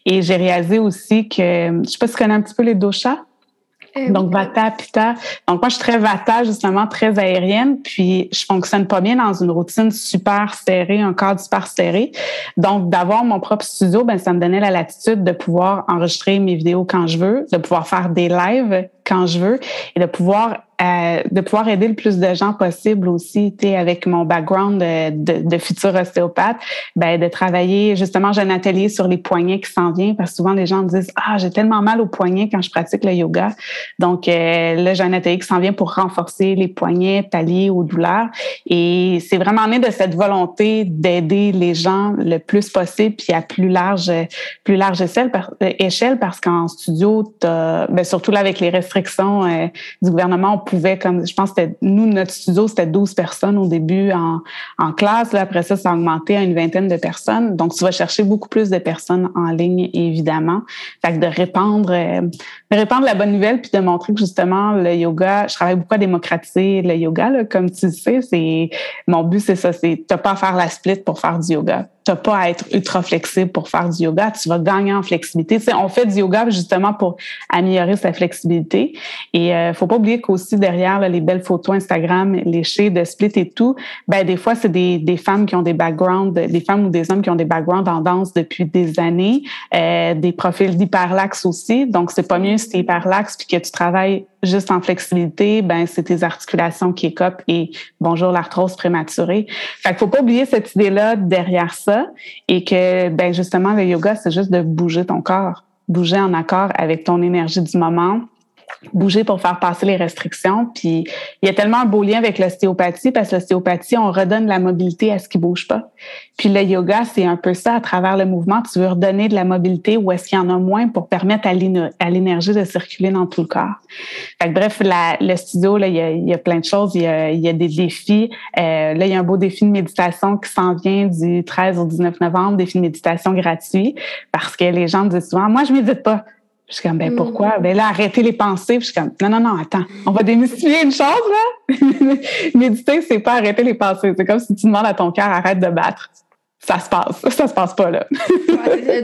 Et j'ai réalisé aussi que, je sais pas si tu connais un petit peu les doshas. Euh, Donc, Vata, Pitta. Donc, moi, je suis très Vata, justement, très aérienne. Puis, je fonctionne pas bien dans une routine super serrée, un cadre super serré. Donc, d'avoir mon propre studio, ben, ça me donnait la latitude de pouvoir enregistrer mes vidéos quand je veux, de pouvoir faire des lives quand je veux et de pouvoir euh, de pouvoir aider le plus de gens possible aussi, tu avec mon background de, futur ostéopathe, ben de travailler justement j'ai un atelier sur les poignets qui s'en vient parce que souvent les gens me disent ah j'ai tellement mal aux poignets quand je pratique le yoga, donc euh, là j'ai un atelier qui s'en vient pour renforcer les poignets, pallier aux douleurs et c'est vraiment né de cette volonté d'aider les gens le plus possible puis à plus large plus large échelle, échelle parce qu'en studio ben surtout là avec les restrictions euh, du gouvernement, on pouvait, comme je pense nous, notre studio, c'était 12 personnes au début en, en classe. Là, après ça, ça a augmenté à une vingtaine de personnes. Donc, tu vas chercher beaucoup plus de personnes en ligne, évidemment. Fait que de répandre, euh, de répandre la bonne nouvelle, puis de montrer que justement, le yoga, je travaille beaucoup à démocratiser le yoga, là, comme tu sais, c'est mon but, c'est ça, c'est t'as pas à faire la split pour faire du yoga t'as pas à être ultra flexible pour faire du yoga, tu vas gagner en flexibilité. On fait du yoga justement pour améliorer sa flexibilité. Et euh, faut pas oublier qu'aussi derrière les belles photos Instagram, shades de split et tout, ben des fois c'est des, des femmes qui ont des backgrounds, des femmes ou des hommes qui ont des backgrounds en danse depuis des années, euh, des profils d'hyperlax aussi. Donc c'est pas mieux si t'es hyperlaxe puis que tu travailles juste en flexibilité, ben c'est tes articulations qui écopent et bonjour l'arthrose prématurée. Fait qu'il faut pas oublier cette idée-là derrière ça et que ben justement le yoga c'est juste de bouger ton corps, bouger en accord avec ton énergie du moment, bouger pour faire passer les restrictions. Puis il y a tellement un beau lien avec l'ostéopathie parce que l'ostéopathie, on redonne la mobilité à ce qui bouge pas. Puis le yoga, c'est un peu ça à travers le mouvement. Tu veux redonner de la mobilité où est-ce qu'il y en a moins pour permettre à l'énergie de circuler dans tout le corps? Fait que, bref, le studio, là, il y, a, plein de choses. Il y a, des défis. Euh, là, il y a un beau défi de méditation qui s'en vient du 13 au 19 novembre, défi de méditation gratuit parce que les gens disent souvent, moi, je médite pas. Je suis comme, ben pourquoi? Mm. Ben là, arrêtez les pensées. je suis comme, non, non, non, attends, on va démystifier une chose, là. [laughs] Méditer, c'est pas arrêter les pensées. C'est comme si tu demandes à ton cœur, arrête de battre. Ça se passe. Ça se passe pas, là.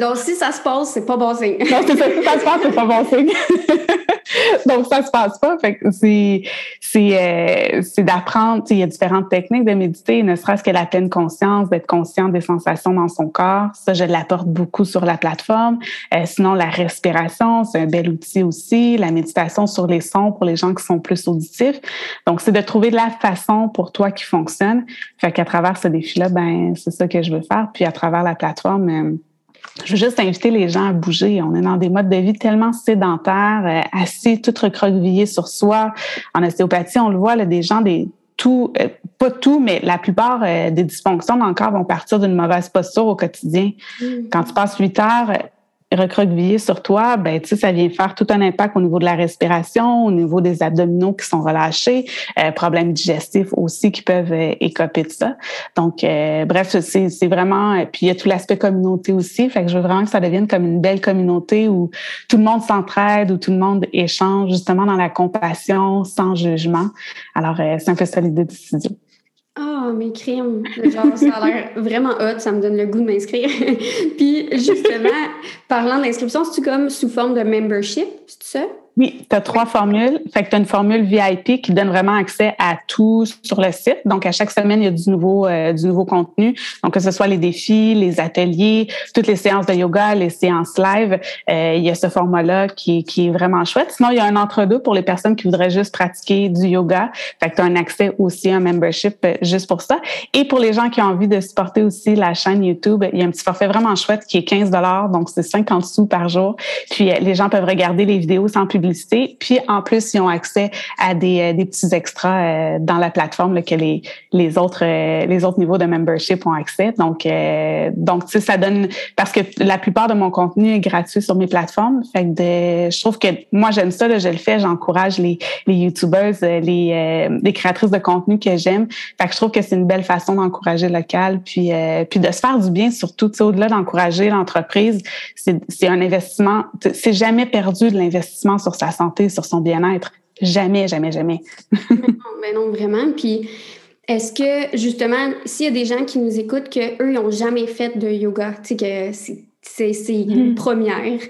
donc, si ça se passe, c'est pas bon signe. non, c'est ça. Si ça se passe, c'est pas bon signe. [laughs] [laughs] Donc, ça se passe pas. Fait c'est, c'est, euh, c'est d'apprendre. Il y a différentes techniques de méditer, ne serait-ce que la pleine conscience, d'être conscient des sensations dans son corps. Ça, je l'apporte beaucoup sur la plateforme. Euh, sinon, la respiration, c'est un bel outil aussi. La méditation sur les sons pour les gens qui sont plus auditifs. Donc, c'est de trouver la façon pour toi qui fonctionne. Fait qu'à travers ce défi-là, ben, c'est ça que je veux faire. Puis à travers la plateforme, euh, je veux juste inviter les gens à bouger. On est dans des modes de vie tellement sédentaires, euh, assis, tout recroquevillé sur soi. En ostéopathie, on le voit, là, des gens, des tout, euh, pas tout, mais la plupart euh, des dysfonctions dans le corps vont partir d'une mauvaise posture au quotidien. Mm. Quand tu passes huit heures recroquevillé sur toi, ben tu sais, ça vient faire tout un impact au niveau de la respiration, au niveau des abdominaux qui sont relâchés, euh, problèmes digestifs aussi qui peuvent euh, écoper de ça. Donc, euh, bref, c'est, vraiment, puis il y a tout l'aspect communauté aussi, fait que je veux vraiment que ça devienne comme une belle communauté où tout le monde s'entraide, où tout le monde échange justement dans la compassion, sans jugement. Alors, c'est un peu ça l'idée du studio. Ah, oh, mes crimes. Genre, ça a l'air vraiment hot, ça me donne le goût de m'inscrire. [laughs] Puis, justement, parlant d'inscription, c'est-tu comme sous forme de membership, c'est ça? Oui, tu as trois formules. Fait que tu as une formule VIP qui donne vraiment accès à tout sur le site. Donc, à chaque semaine, il y a du nouveau, euh, du nouveau contenu. Donc, que ce soit les défis, les ateliers, toutes les séances de yoga, les séances live, euh, il y a ce format-là qui, qui est vraiment chouette. Sinon, il y a un entre-deux pour les personnes qui voudraient juste pratiquer du yoga. Fait que tu as un accès aussi à un membership euh, juste pour ça. Et pour les gens qui ont envie de supporter aussi la chaîne YouTube, il y a un petit forfait vraiment chouette qui est 15 donc c'est 50 sous par jour. Puis, les gens peuvent regarder les vidéos sans puis en plus, ils ont accès à des, euh, petits extras euh, dans la plateforme que les, les autres euh, les autres niveaux de membership ont accès. Donc donc tu sais, ça donne parce que la plupart de mon contenu est gratuit sur mes plateformes. Fait que de, je trouve que moi j'aime ça, là, je le fais, j'encourage les les youtubeurs, les les créatrices de contenu que j'aime. Fait que je trouve que c'est une belle façon d'encourager local, puis puis de se faire du bien surtout. Tu sais, au-delà d'encourager l'entreprise, c'est un investissement. C'est jamais perdu de l'investissement sur sa santé, sur son bien-être. Jamais, jamais, jamais. mais, non, vraiment. Puis, est-ce que, justement, s'il y a des gens qui nous écoutent, qu'eux, ils n'ont jamais fait de yoga, tu sais, que c'est une mm. première.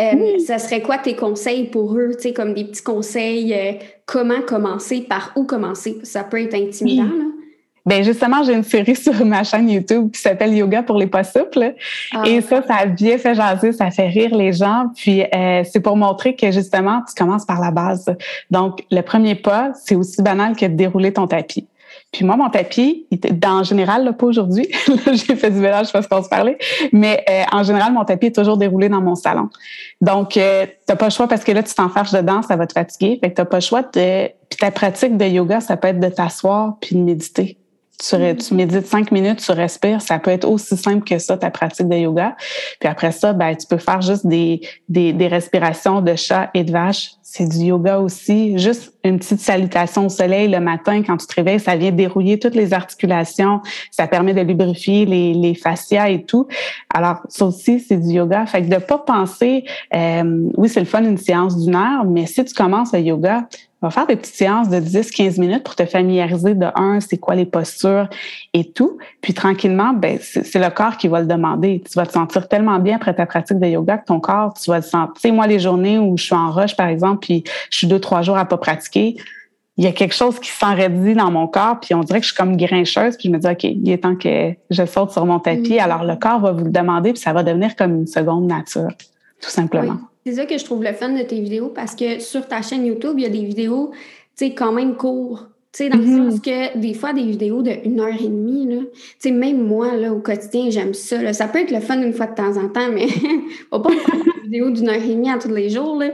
Euh, ça serait quoi tes conseils pour eux, tu sais, comme des petits conseils, euh, comment commencer, par où commencer? Ça peut être intimidant, là. Ben justement, j'ai une série [laughs] sur ma chaîne YouTube qui s'appelle Yoga pour les pas souples. Ah. Et ça, ça a bien fait jaser, ça fait rire les gens. Puis euh, c'est pour montrer que justement, tu commences par la base. Donc, le premier pas, c'est aussi banal que de dérouler ton tapis. Puis moi, mon tapis, en général, là, pas aujourd'hui, [laughs] j'ai fait du mélange parce qu'on se parlait, mais euh, en général, mon tapis est toujours déroulé dans mon salon. Donc, euh, t'as pas le choix parce que là, tu t'enfarges dedans, ça va te fatiguer. Fait que t'as pas le choix de... Puis ta pratique de yoga, ça peut être de t'asseoir puis de méditer. Tu, tu, médites cinq minutes, tu respires. Ça peut être aussi simple que ça, ta pratique de yoga. Puis après ça, ben, tu peux faire juste des, des, des respirations de chat et de vache c'est du yoga aussi. Juste une petite salutation au soleil le matin quand tu te réveilles, ça vient dérouiller toutes les articulations, ça permet de lubrifier les, les fascias et tout. Alors, ça aussi, c'est du yoga. Fait que de pas penser, euh, oui, c'est le fun une séance d'une heure, mais si tu commences le yoga, va faire des petites séances de 10-15 minutes pour te familiariser de un, c'est quoi les postures et tout. Puis tranquillement, ben c'est le corps qui va le demander. Tu vas te sentir tellement bien après ta pratique de yoga que ton corps, tu vas le sentir. Moi, les journées où je suis en rush, par exemple, puis je suis deux, trois jours à pas pratiquer, il y a quelque chose qui s'enraidit dans mon corps, puis on dirait que je suis comme grincheuse, puis je me dis, OK, il est temps que je saute sur mon tapis. Mm. Alors, le corps va vous le demander, puis ça va devenir comme une seconde nature, tout simplement. C'est ça que je trouve le fun de tes vidéos parce que sur ta chaîne YouTube, il y a des vidéos, tu sais, quand même courtes. Tu sais, dans le mm-hmm. sens que des fois, des vidéos de une heure et demie, là, tu sais, même moi, là, au quotidien, j'aime ça. Là. Ça peut être le fun une fois de temps en temps, mais [laughs] on va pas faire des vidéos d'une heure et demie à tous les jours, là.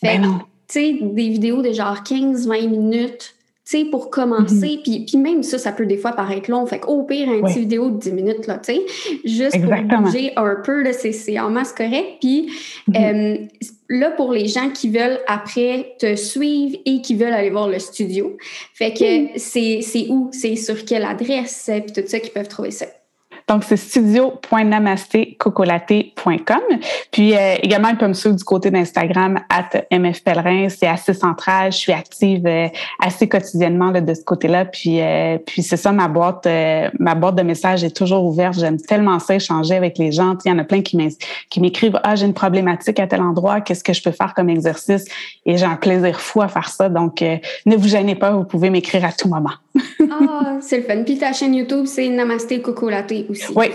Fait, ben tu sais, des vidéos de genre 15-20 minutes, sais, pour commencer. Mhm. puis, puis même ça, ça peut des fois paraître long. Fait qu'au pire, un petit vidéo de 10 minutes, là, tu sais, juste pour bouger un peu, c'est en masse correct. Puis mhm. euh, là, pour les gens qui veulent après te suivre et qui veulent aller voir le studio, fait que c'est où? C'est sur quelle adresse? Puis tout ça, qui peuvent trouver ça. Donc, c'est studio.namastécocolaté.com. Puis euh, également, ils peuvent me suivre du côté d'Instagram, at mfpellerin. C'est assez central. Je suis active euh, assez quotidiennement là, de ce côté-là. Puis, euh, puis c'est ça, ma boîte, ma boîte de messages est toujours ouverte. J'aime tellement ça, échanger avec les gens. Il y en a plein qui m'écrivent « Ah, j'ai une problématique à tel endroit. Qu'est-ce que je peux faire comme exercice? » Et j'ai un plaisir fou à faire ça. Donc, ne vous gênez pas. Vous pouvez m'écrire à tout moment. ah, c'est le fun. Puis ta chaîne YouTube, c'est Namasté Cocolaté aussi. Oui.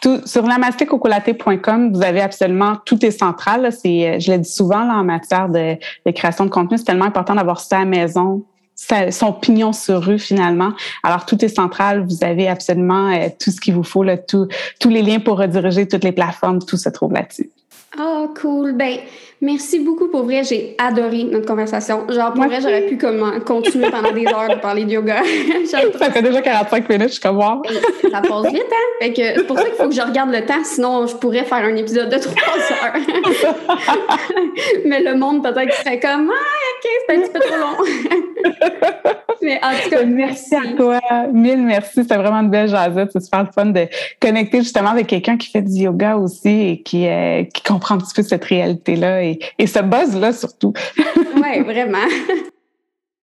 Tout, sur namastécocolaté.com, vous avez absolument tout est central. C'est, je le dis souvent en matière de, création de contenu, c'est tellement important d'avoir la maison, son pignon sur rue finalement. Alors tout est central, vous avez absolument euh, tout ce qu'il vous faut, là, tout, tous les liens pour rediriger toutes les plateformes, tout se trouve là-dessus. Ah, cool. Ben, merci beaucoup pour vrai. J'ai adoré notre conversation. Genre, pour vrai, j'aurais pu comme, continuer pendant des heures de parler de yoga. [laughs] ça fait déjà 45 minutes, je suis comme voir. Ça passe vite, hein? Fait que c'est pour ça qu'il faut que je regarde le temps, sinon je pourrais faire un épisode de 3 heures. [laughs] Mais le monde peut-être serait comme Ah, ok, c'est un petit peu trop long. [laughs] Mais en tout cas, merci. à toi. Mille merci. C'était vraiment une belle jasette. C'est super fun de connecter justement avec quelqu'un qui fait du yoga aussi et qui, euh, qui comprend un petit peu cette réalité-là et, et ce buzz-là surtout. oui, vraiment. [laughs]